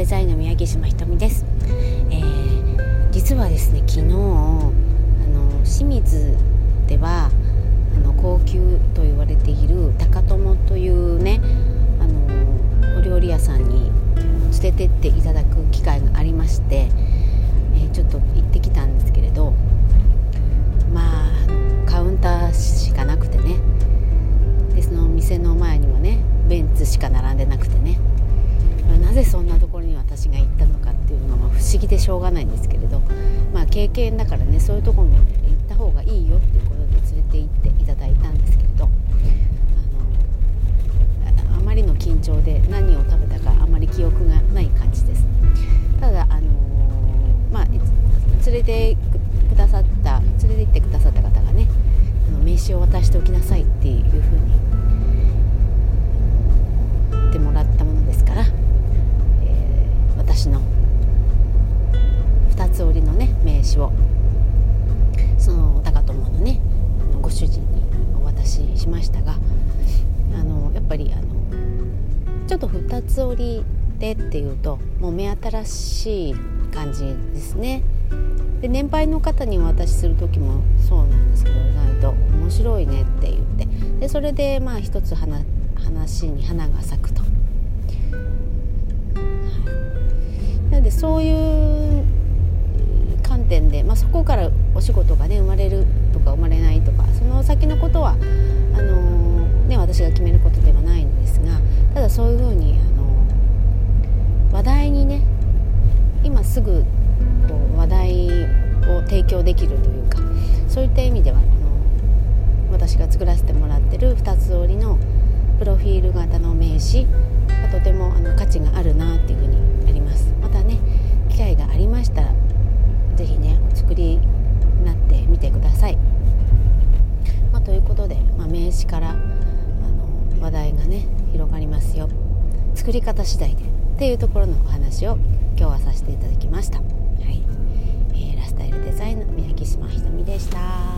デザインの宮城島ひとみです、えー、実はですね昨日あの清水ではあの高級と言われている高友というねあのお料理屋さんに連れてっていただく機会がありまして、えー、ちょっと行ってきたんですけれどまあカウンターしかなくてねでその店の前にはねベンツしか並んでなくてね私が行ったのかっていうのは不思議でしょうがないんですけれど、まあ、経験だからねそういうところも行った方がいいよっていうことで連れて行っていただいたんですけれどあのあまりの緊張で何を食べたかあまり記憶がない感じです。ただあのまあ、連れてのね名刺をその高友のねご主人にお渡ししましたがあのやっぱりあのちょっと2つ折りでっていうともう目新しい感じですね。で年配の方にお渡しする時もそうなんですけど意外と面白いねって言ってでそれでまあ一つ話に花が咲くと。はい、なのでそういう、まあ、そこからお仕事がね生まれるとか生まれないとかその先のことはあのー、ね、私が決めることではないんですがただそういうふうに、あのー、話題にね今すぐこう話題を提供できるというかそういった意味ではあの私が作らせてもらってる2つ折りのプロフィール型の名刺まあ、名刺からあの話題がね広がりますよ作り方次第でっていうところのお話を今日はさせていただきました。はい、えー、ラスタイルデザインの宮城島ひとみでした。